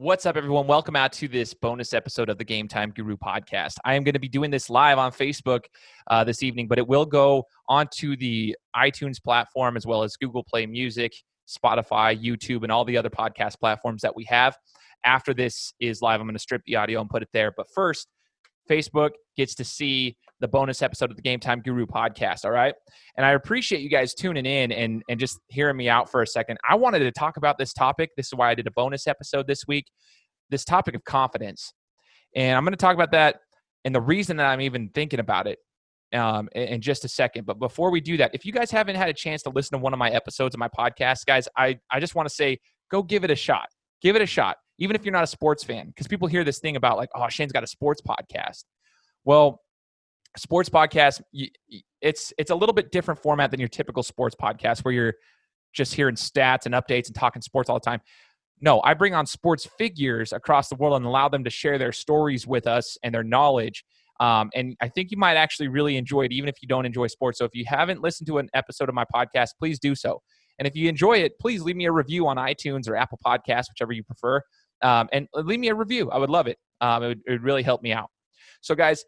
What's up, everyone? Welcome out to this bonus episode of the Game Time Guru podcast. I am going to be doing this live on Facebook uh, this evening, but it will go onto the iTunes platform as well as Google Play Music, Spotify, YouTube, and all the other podcast platforms that we have. After this is live, I'm going to strip the audio and put it there. But first, Facebook gets to see the bonus episode of the Game Time Guru podcast. All right. And I appreciate you guys tuning in and, and just hearing me out for a second. I wanted to talk about this topic. This is why I did a bonus episode this week this topic of confidence. And I'm going to talk about that and the reason that I'm even thinking about it um, in, in just a second. But before we do that, if you guys haven't had a chance to listen to one of my episodes of my podcast, guys, I, I just want to say go give it a shot. Give it a shot even if you're not a sports fan, because people hear this thing about like, oh, Shane's got a sports podcast. Well, sports podcast, it's it's a little bit different format than your typical sports podcast where you're just hearing stats and updates and talking sports all the time. No, I bring on sports figures across the world and allow them to share their stories with us and their knowledge. Um, and I think you might actually really enjoy it, even if you don't enjoy sports. So if you haven't listened to an episode of my podcast, please do so. And if you enjoy it, please leave me a review on iTunes or Apple Podcasts, whichever you prefer um, and leave me a review. I would love it. Um, it, would, it would really help me out. So, guys,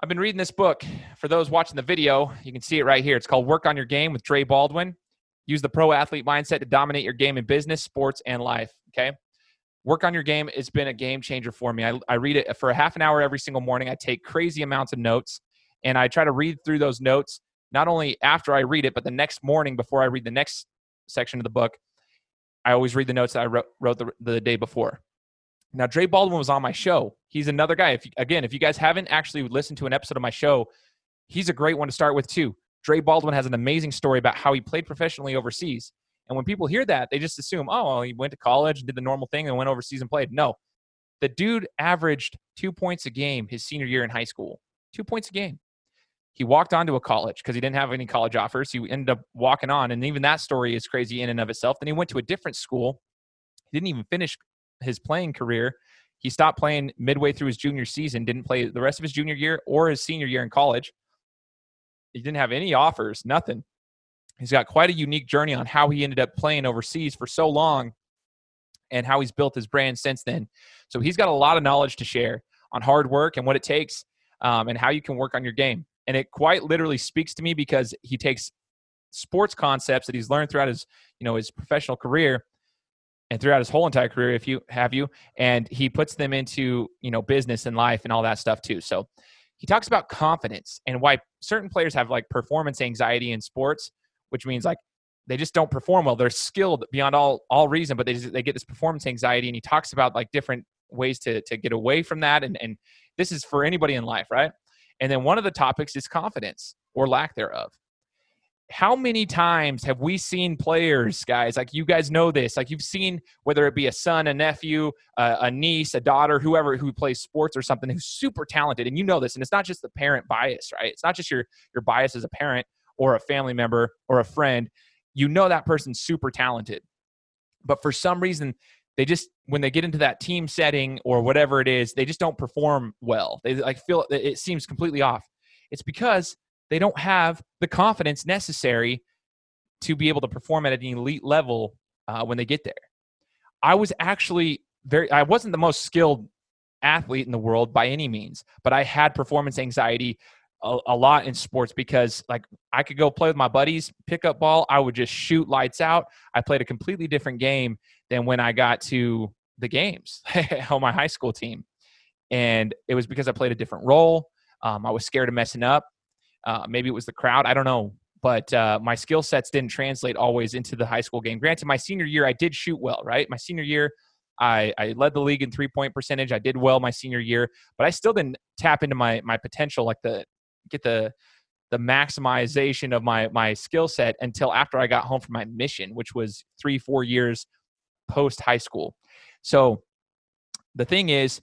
I've been reading this book. For those watching the video, you can see it right here. It's called Work on Your Game with Dre Baldwin. Use the pro athlete mindset to dominate your game in business, sports, and life. Okay. Work on your game has been a game changer for me. I, I read it for a half an hour every single morning. I take crazy amounts of notes and I try to read through those notes, not only after I read it, but the next morning before I read the next section of the book. I always read the notes that I wrote, wrote the, the day before. Now, Dre Baldwin was on my show. He's another guy. If again, if you guys haven't actually listened to an episode of my show, he's a great one to start with too. Dre Baldwin has an amazing story about how he played professionally overseas. And when people hear that, they just assume, oh, well, he went to college, and did the normal thing, and went overseas and played. No, the dude averaged two points a game his senior year in high school. Two points a game. He walked on to a college because he didn't have any college offers. He ended up walking on, and even that story is crazy in and of itself. Then he went to a different school. He didn't even finish his playing career. He stopped playing midway through his junior season, didn't play the rest of his junior year or his senior year in college. He didn't have any offers, nothing. He's got quite a unique journey on how he ended up playing overseas for so long and how he's built his brand since then. So he's got a lot of knowledge to share on hard work and what it takes um, and how you can work on your game and it quite literally speaks to me because he takes sports concepts that he's learned throughout his you know his professional career and throughout his whole entire career if you have you and he puts them into you know business and life and all that stuff too. So he talks about confidence and why certain players have like performance anxiety in sports which means like they just don't perform well. They're skilled beyond all all reason but they just, they get this performance anxiety and he talks about like different ways to to get away from that and and this is for anybody in life right? And then one of the topics is confidence or lack thereof. How many times have we seen players, guys, like you guys know this, like you've seen whether it be a son, a nephew, a, a niece, a daughter, whoever who plays sports or something who's super talented, and you know this, and it's not just the parent bias, right? It's not just your your bias as a parent or a family member or a friend. You know that person's super talented, but for some reason they just when they get into that team setting or whatever it is, they just don't perform well. They like feel it seems completely off. It's because they don't have the confidence necessary to be able to perform at an elite level uh, when they get there. I was actually very I wasn't the most skilled athlete in the world by any means, but I had performance anxiety a, a, lot in sports because like I could go play with my buddies, pick up ball, I would just shoot lights out. I played a completely different game than when I got to the games on my high school team. And it was because I played a different role. Um, I was scared of messing up. Uh, maybe it was the crowd. I don't know. But uh, my skill sets didn't translate always into the high school game. Granted, my senior year, I did shoot well, right? My senior year, I, I led the league in three point percentage. I did well my senior year, but I still didn't tap into my my potential, like the get the the maximization of my my skill set until after I got home from my mission, which was three four years post high school. So the thing is,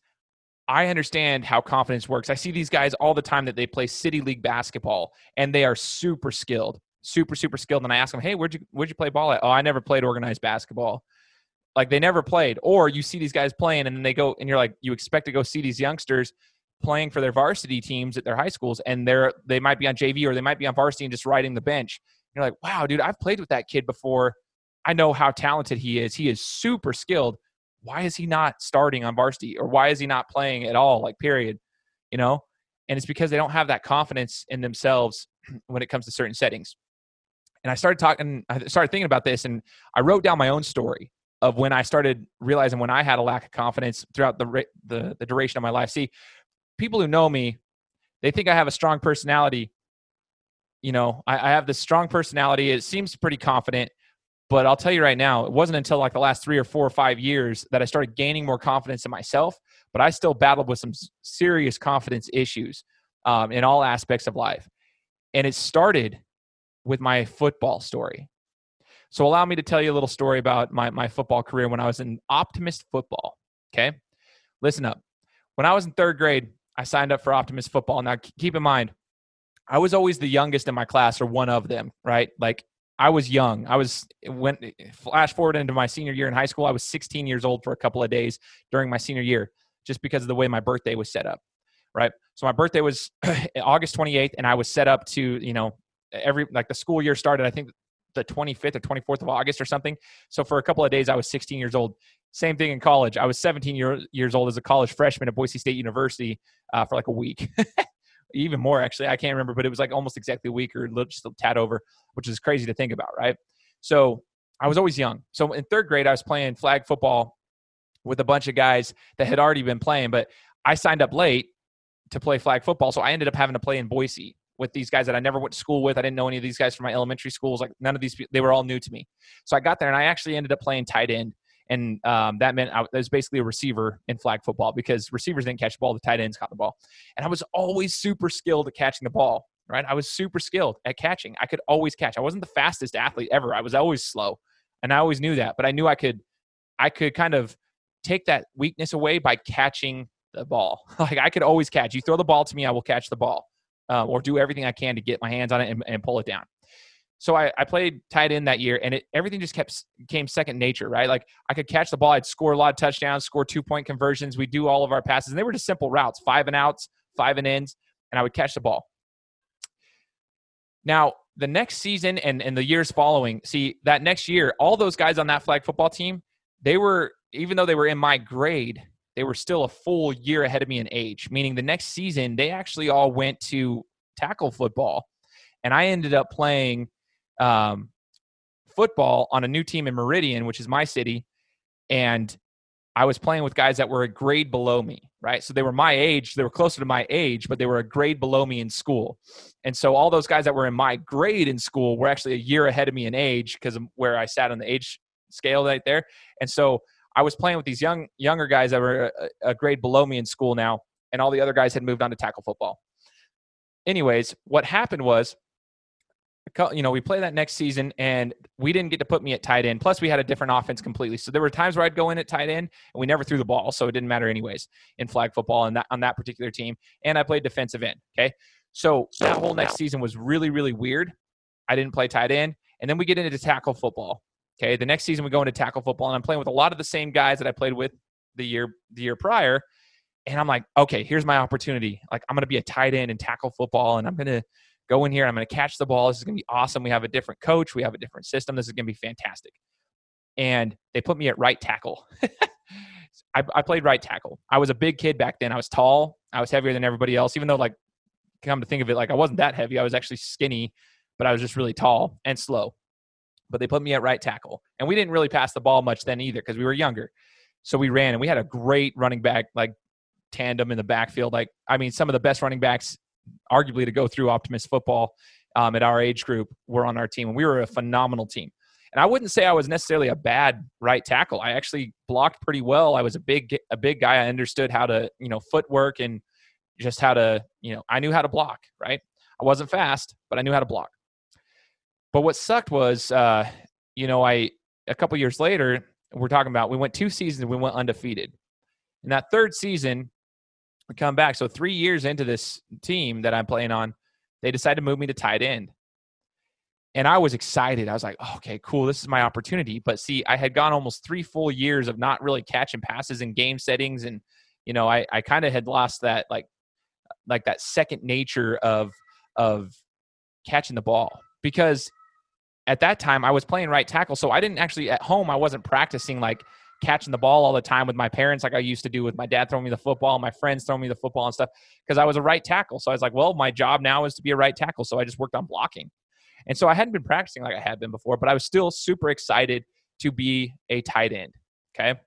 I understand how confidence works. I see these guys all the time that they play city league basketball and they are super skilled, super super skilled. And I ask them, "Hey, where'd you where'd you play ball at?" "Oh, I never played organized basketball." Like they never played. Or you see these guys playing and then they go and you're like, you expect to go see these youngsters playing for their varsity teams at their high schools and they're they might be on JV or they might be on varsity and just riding the bench. You're like, "Wow, dude, I've played with that kid before." I know how talented he is. He is super skilled. Why is he not starting on varsity or why is he not playing at all? Like, period. You know? And it's because they don't have that confidence in themselves when it comes to certain settings. And I started talking, I started thinking about this, and I wrote down my own story of when I started realizing when I had a lack of confidence throughout the the, the duration of my life. See, people who know me, they think I have a strong personality. You know, I, I have this strong personality. It seems pretty confident, but I'll tell you right now, it wasn't until like the last three or four or five years that I started gaining more confidence in myself. But I still battled with some serious confidence issues um, in all aspects of life. And it started with my football story. So allow me to tell you a little story about my, my football career when I was in Optimist football. Okay. Listen up. When I was in third grade, I signed up for Optimist football. Now keep in mind, I was always the youngest in my class or one of them, right? Like I was young. I was went flash forward into my senior year in high school. I was 16 years old for a couple of days during my senior year, just because of the way my birthday was set up. Right. So my birthday was August 28th, and I was set up to, you know, every like the school year started. I think the 25th or 24th of August or something. So for a couple of days, I was 16 years old. Same thing in college. I was 17 year, years old as a college freshman at Boise State University uh, for like a week. Even more, actually. I can't remember, but it was like almost exactly a week or just a tad over, which is crazy to think about, right? So I was always young. So in third grade, I was playing flag football with a bunch of guys that had already been playing, but I signed up late to play flag football. So I ended up having to play in Boise with these guys that I never went to school with. I didn't know any of these guys from my elementary schools. Like none of these, they were all new to me. So I got there and I actually ended up playing tight end. And um, that meant I was basically a receiver in flag football because receivers didn't catch the ball, the tight ends caught the ball. And I was always super skilled at catching the ball, right? I was super skilled at catching. I could always catch. I wasn't the fastest athlete ever. I was always slow. And I always knew that, but I knew I could, I could kind of take that weakness away by catching the ball. like I could always catch. You throw the ball to me, I will catch the ball uh, or do everything I can to get my hands on it and, and pull it down. So I, I played tight end that year, and it, everything just kept came second nature, right? Like I could catch the ball, I'd score a lot of touchdowns, score two point conversions. We do all of our passes, and they were just simple routes, five and outs, five and ins, and I would catch the ball. Now the next season and and the years following, see that next year, all those guys on that flag football team, they were even though they were in my grade, they were still a full year ahead of me in age, meaning the next season they actually all went to tackle football. And I ended up playing um, football on a new team in Meridian, which is my city. And I was playing with guys that were a grade below me, right? So they were my age, they were closer to my age, but they were a grade below me in school. And so all those guys that were in my grade in school were actually a year ahead of me in age because of where I sat on the age scale right there. And so I was playing with these young younger guys that were a, a grade below me in school now, and all the other guys had moved on to tackle football. Anyways, what happened was you know, we play that next season and we didn't get to put me at tight end. Plus, we had a different offense completely. So there were times where I'd go in at tight end and we never threw the ball. So it didn't matter anyways in flag football and that on that particular team. And I played defensive end. Okay. So that whole next season was really, really weird. I didn't play tight end. And then we get into tackle football. Okay, the next season we go into tackle football, and I'm playing with a lot of the same guys that I played with the year the year prior. And I'm like, okay, here's my opportunity. Like, I'm going to be a tight end and tackle football, and I'm going to go in here. I'm going to catch the ball. This is going to be awesome. We have a different coach. We have a different system. This is going to be fantastic. And they put me at right tackle. I, I, played right tackle. I was a big kid back then. I was tall. I was heavier than everybody else, even though, like, come to think of it, like I wasn't that heavy. I was actually skinny, but I was just really tall and slow but they put me at right tackle. And we didn't really pass the ball much then either because we were younger. So we ran and we had a great running back like tandem in the backfield. Like, I mean, some of the best running backs, arguably, to go through Optimist football um, at our age group we were on our team. And we were a phenomenal team. And I wouldn't say I was necessarily a bad right tackle. I actually blocked pretty well. I was a big a big guy. I understood how to, you know, footwork and just how to, you know, I knew how to block, right? I wasn't fast, but I knew how to block. But what sucked was, uh, you know, I a couple years later, we're talking about we went two seasons, we went undefeated. In that third season, come back. So three years into this team that I'm playing on, they decided to move me to tight end. And I was excited. I was like, oh, okay, cool. This is my opportunity. But see, I had gone almost three full years of not really catching passes in game settings. And, you know, I, I kind of had lost that like like that second nature of of catching the ball. Because at that time I was playing right tackle, so I didn't actually at home I wasn't practicing like catching the ball all the time with my parents, like I used to do with my dad throwing me the football, my friends throwing me the football and stuff, because I was a right tackle. So I was like, well, my job now is to be a right tackle. So I just worked on blocking. And so I hadn't been practicing like I had been before, but I was still super excited to be a tight end. Okay.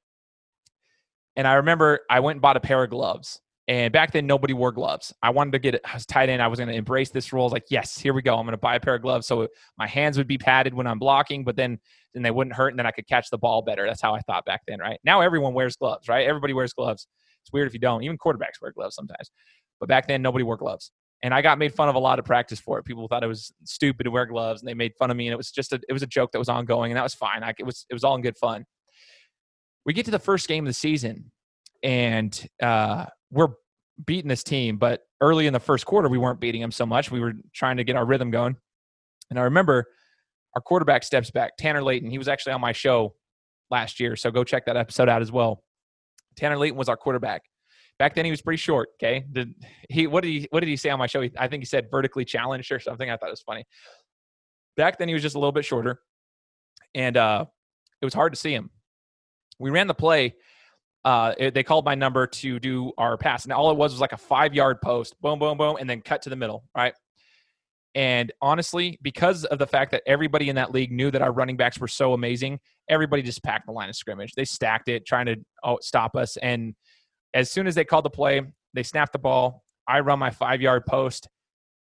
And I remember I went and bought a pair of gloves. And back then, nobody wore gloves. I wanted to get it. Tight end. I was going to embrace this role. I was like, yes, here we go. I'm going to buy a pair of gloves so my hands would be padded when I'm blocking, but then then they wouldn't hurt, and then I could catch the ball better. That's how I thought back then, right? Now everyone wears gloves, right? Everybody wears gloves. It's weird if you don't. Even quarterbacks wear gloves sometimes. But back then, nobody wore gloves, and I got made fun of a lot of practice for it. People thought it was stupid to wear gloves, and they made fun of me, and it was just a it was a joke that was ongoing, and that was fine. I, it was it was all in good fun. We get to the first game of the season, and uh, we're beating this team, but early in the first quarter, we weren't beating them so much. We were trying to get our rhythm going. And I remember our quarterback steps back, Tanner Layton. He was actually on my show last year, so go check that episode out as well. Tanner Layton was our quarterback. Back then, he was pretty short. Okay, did he? What did he? What did he say on my show? I think he said vertically challenged or something. I thought it was funny. Back then, he was just a little bit shorter, and uh, it was hard to see him. We ran the play uh, it, they called my number to do our pass. And all it was was like a five yard post, boom, boom, boom, and then cut to the middle, right? And honestly, because of the fact that everybody in that league knew that our running backs were so amazing, everybody just packed the line of scrimmage. They stacked it, trying to oh, stop us. And as soon as they called the play, they snapped the ball. I run my five yard post.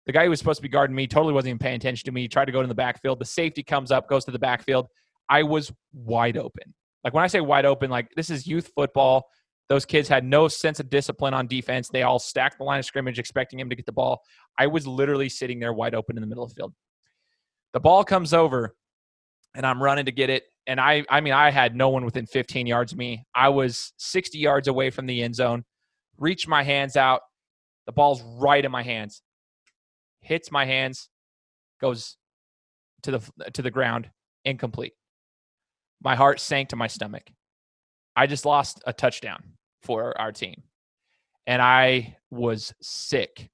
The guy who was supposed to be guarding me totally wasn't even paying attention to me. He tried to go to the backfield. The safety comes up, goes to the backfield. I was wide open. Like when I say wide open, like this is youth football. Those kids had no sense of discipline on defense. They all stacked the line of scrimmage, expecting him to get the ball. I was literally sitting there wide open in the middle of the field. The ball comes over, and I'm running to get it. And I, I mean, I had no one within 15 yards of me. I was 60 yards away from the end zone. Reach my hands out. The ball's right in my hands. Hits my hands, goes to the to the ground, incomplete my heart sank to my stomach. I just lost a touchdown for our team. And I was sick.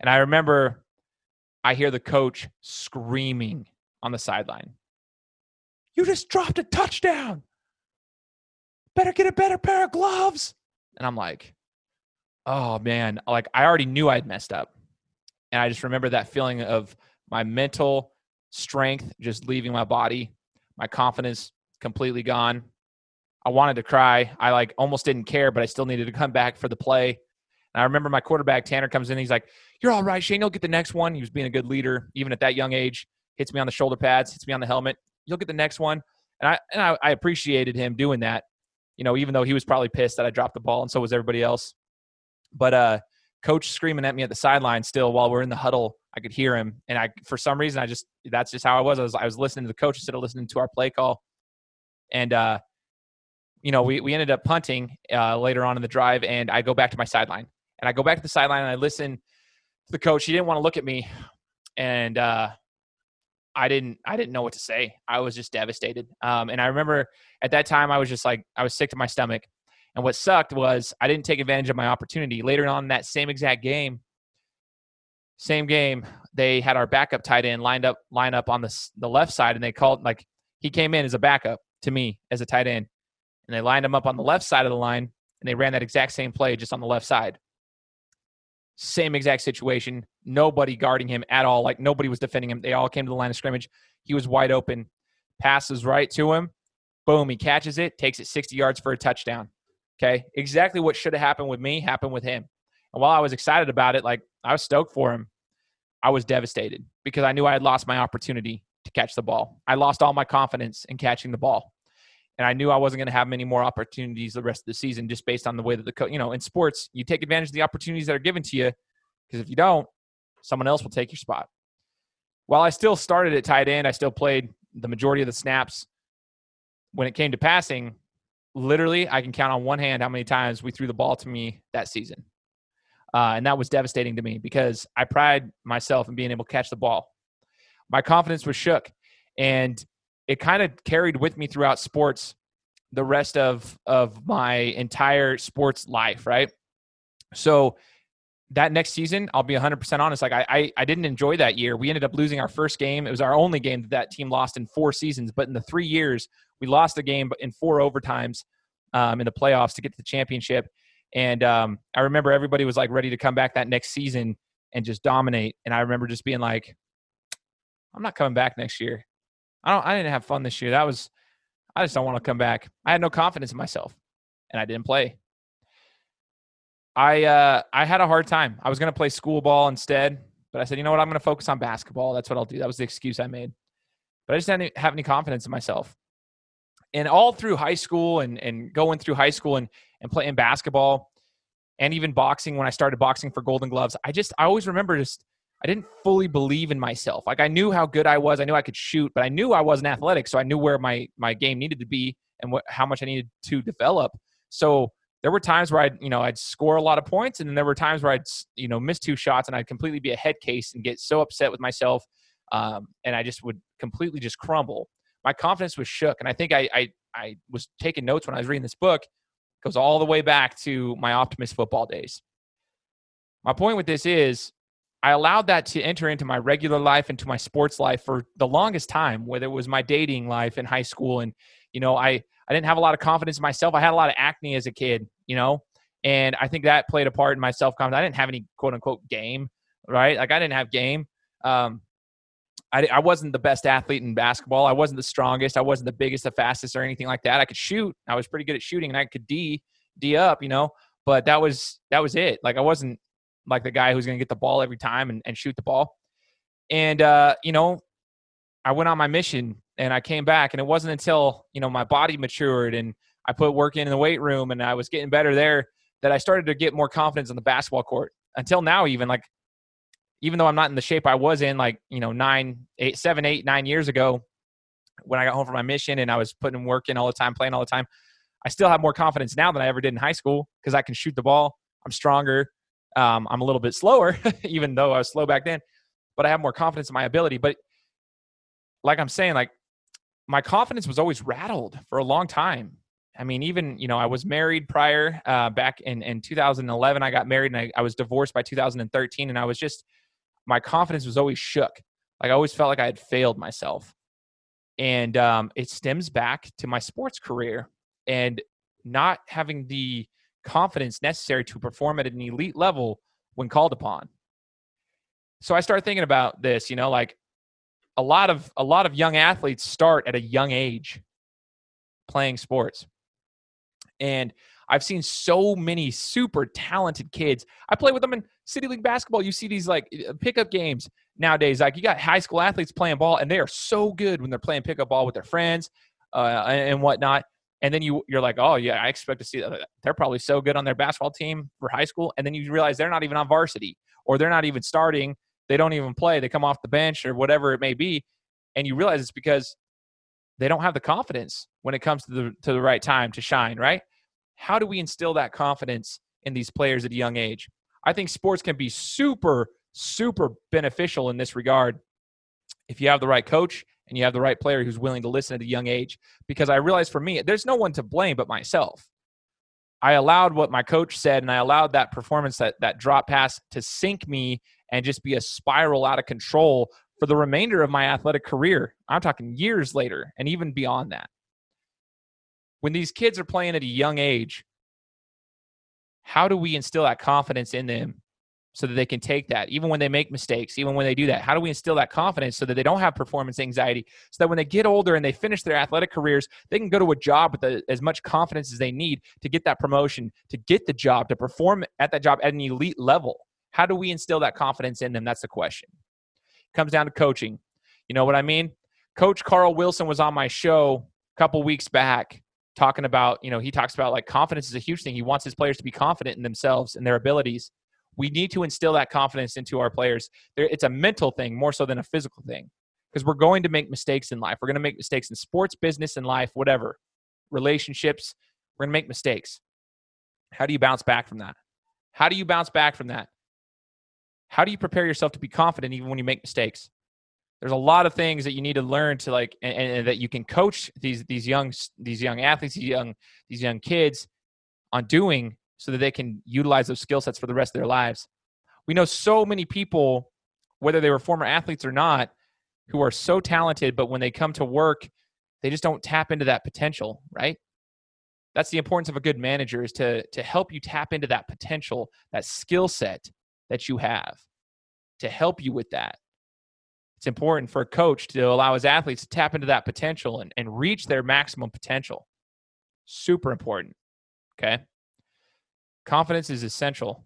And I remember I hear the coach screaming on the sideline. You just dropped a touchdown. Better get a better pair of gloves. And I'm like, oh man, like I already knew I'd messed up. And I just remember that feeling of my mental strength just leaving my body, my confidence completely gone. I wanted to cry. I like almost didn't care, but I still needed to come back for the play. And I remember my quarterback Tanner comes in. He's like, "You're all right, Shane. You'll get the next one." He was being a good leader, even at that young age. Hits me on the shoulder pads, hits me on the helmet. You'll get the next one, and I and I, I appreciated him doing that. You know, even though he was probably pissed that I dropped the ball, and so was everybody else. But uh, coach screaming at me at the sideline still while we're in the huddle. I could hear him, and I for some reason I just that's just how I was. I was I was listening to the coach instead of listening to our play call. And, uh, you know, we, we ended up punting uh, later on in the drive, and I go back to my sideline. And I go back to the sideline and I listen to the coach. He didn't want to look at me. And uh, I didn't I didn't know what to say. I was just devastated. Um, and I remember at that time I was just like I was sick to my stomach. And what sucked was I didn't take advantage of my opportunity. Later on that same exact game, same game, they had our backup tight end lined up line up on the the left side, and they called like he came in as a backup, to me as a tight end. And they lined him up on the left side of the line and they ran that exact same play just on the left side. Same exact situation. Nobody guarding him at all. Like nobody was defending him. They all came to the line of scrimmage. He was wide open. Passes right to him. Boom. He catches it, takes it 60 yards for a touchdown. Okay. Exactly what should have happened with me happened with him. And while I was excited about it, like I was stoked for him, I was devastated because I knew I had lost my opportunity to catch the ball. I lost all my confidence in catching the ball and I knew I wasn't going to have many more opportunities the rest of the season just based on the way that the you know in sports you take advantage of the opportunities that are given to you because if you don't, someone else will take your spot. While I still started at tight end, I still played the majority of the snaps. When it came to passing, literally I can count on one hand how many times we threw the ball to me that season. Uh, and that was devastating to me because I pride myself in being able to catch the ball. My confidence was shook. And it kind of carried with me throughout sports the rest of of my entire sports life right so that next season i'll be 100% honest like I, I, I didn't enjoy that year we ended up losing our first game it was our only game that that team lost in four seasons but in the three years We lost the game in four overtimes um, in the playoffs to get to the championship. And um, I remember everybody was like ready to come back that next season and just dominate. And I remember just being like, I'm not coming back next year. I don't. I didn't have fun this year. That was. I just don't want to come back. I had no confidence in myself, and I didn't play. I uh, I had a hard time. I was going to play school ball instead, but I said, you know what? I'm going to focus on basketball. That's what I'll do. That was the excuse I made. But I just didn't have any confidence in myself. And all through high school and and going through high school and and playing basketball, and even boxing when I started boxing for Golden Gloves, I just I always remember just I didn't fully believe in myself. Like I knew how good I was, I knew I could shoot, but I knew I wasn't athletic, so I knew where my my game needed to be and what how much I needed to develop. So there were times where I'd you know I'd score a lot of points, and then there were times where I'd you know miss two shots and I'd completely be a head case and get so upset with myself, um, and I just would completely just crumble. My confidence was shook, and I think I I, I was taking notes when I was reading this book goes all the way back to my Optimist football days. My point with this is I allowed that to enter into my regular life, into my sports life for the longest time, whether it was my dating life in high school. And, you know, I, I didn't have a lot of confidence in myself. I had a lot of acne as a kid, you know, and I think that played a part in my self confidence. I didn't have any quote unquote game, right? Like I didn't have game. Um, I, I wasn't the best athlete in basketball. I wasn't the strongest. I wasn't the biggest, the fastest, or anything like that. I could shoot. I was pretty good at shooting, and I could d d up, you know. But that was that was it. Like I wasn't like the guy who's going to get the ball every time and, and shoot the ball. And uh, you know, I went on my mission, and I came back, and it wasn't until you know my body matured and I put work in, in the weight room, and I was getting better there that I started to get more confidence on the basketball court. Until now, even like even though I'm not in the shape I was in like, you know, nine, eight, seven, eight, nine years ago when I got home from my mission and I was putting work in all the time, playing all the time, I still have more confidence now than I ever did in high school because I can shoot the ball. I'm stronger. Um, I'm a little bit slower, even though I was slow back then, but I have more confidence in my ability. But like I'm saying, like my confidence was always rattled for a long time. I mean, even, you know, I was married prior uh, back in, in 2011. I got married and I, I was divorced by 2013. And I was just, my confidence was always shook. Like I always felt like I had failed myself. And um, it stems back to my sports career and not having the confidence necessary to perform at an elite level when called upon. So I started thinking about this, you know, like a lot of a lot of young athletes start at a young age playing sports. And I've seen so many super talented kids. I play with them in City League basketball. You see these like uh, pickup games nowadays. Like you got high school athletes playing ball, and they are so good when they're playing pickup ball with their friends uh, and whatnot. And then you you're like, oh yeah, I expect to see that. They're probably so good on their basketball team for high school, and then you realize they're not even on varsity or they're not even starting. They don't even play. They come off the bench or whatever it may be, and you realize it's because they don't have the confidence when it comes to the to the right time to shine. Right? how do we instill that confidence in these players at a young age? I think sports can be super, super beneficial in this regard if you have the right coach and you have the right player who's willing to listen at a young age. Because I realized for me, there's no one to blame but myself. I allowed what my coach said, and I allowed that performance, that that drop pass, to sink me and just be a spiral out of control for the remainder of my athletic career. I'm talking years later, and even beyond that when these kids are playing at a young age, how do we instill that confidence in them so that they can take that even when they make mistakes even when they do that. How do we instill that confidence so that they don't have performance anxiety? So that when they get older and they finish their athletic careers they can go to a job with as much confidence as they need to get that promotion to get the job to perform at that job at an elite level. How do we instill that confidence in them? That's the question. It comes down to coaching. You know what i mean? Coach carl wilson was on my show a couple weeks back talking about, you know, he talks about like confidence is a huge thing. He wants his players to be confident in themselves and their abilities. We need to instill that confidence into our players. It's a mental thing more so than a physical thing because we're going to make mistakes in life. We're going to make mistakes in sports, business, and life, whatever, relationships. We're going to make mistakes. How do you bounce back from that? How do you bounce back from that? How do you prepare yourself to be confident even when you make mistakes? there's a lot of things that you need to learn to like and, and, that you can coach these these young these young athletes these young these young kids on doing so that they can utilize those skill sets for the rest of their lives we know so many people whether they were former athletes or not who are so talented but when they come to work they just don't tap into that potential, right? That's the importance of a good manager is to to help you tap into that potential, that skill set that you have to help you with that. It's important for a coach to allow his athletes to tap into that potential and, and reach their maximum potential. Super important. Okay. Confidence is essential.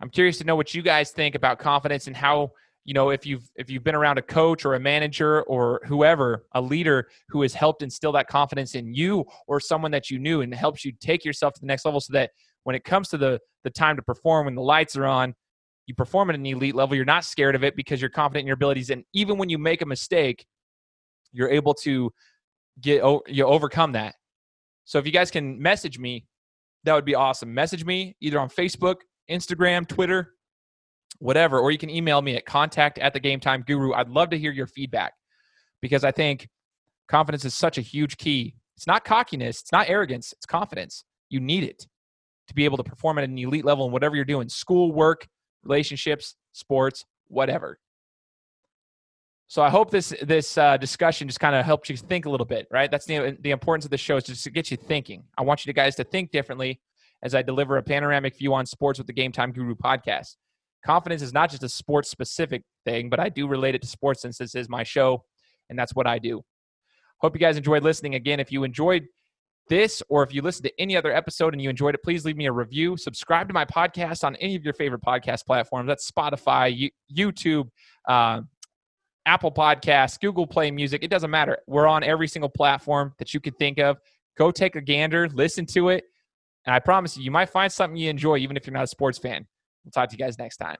I'm curious to know what you guys think about confidence and how you know if you've if you've been around a coach or a manager or whoever a leader who has helped instill that confidence in you or someone that you knew and helps you take yourself to the next level so that when it comes to the the time to perform when the lights are on you perform at an elite level. You're not scared of it because you're confident in your abilities. And even when you make a mistake you're able to get you overcome that. So if you guys can message me that would be awesome. Message me either on facebook instagram twitter whatever or you can email me at contact at the game time guru i'd love to hear your feedback because i think confidence is such a huge key. It's not cockiness it's not arrogance it's confidence. You need it to be able to perform at an elite level in whatever you're doing school work relationships, sports, whatever. So I hope this this uh, discussion just kind of helps you think a little bit, right? That's the the importance of the show is just to get you thinking. I want you guys to think differently as I deliver a panoramic view on sports with the Game Time Guru podcast. Confidence is not just a sports specific thing, but I do relate it to sports since this is my show and that's what I do. Hope you guys enjoyed listening. Again, if you enjoyed this or if you listened to any other episode and you enjoyed it, please leave me a review. Subscribe to my podcast on any of your favorite podcast platforms. That's Spotify, YouTube, uh, Apple Podcasts, Google Play Music. It doesn't matter. We're on every single platform that you could think of. Go take a gander, listen to it. And I promise you, you might find something you enjoy, even if you're not a sports fan. We'll talk to you guys next time.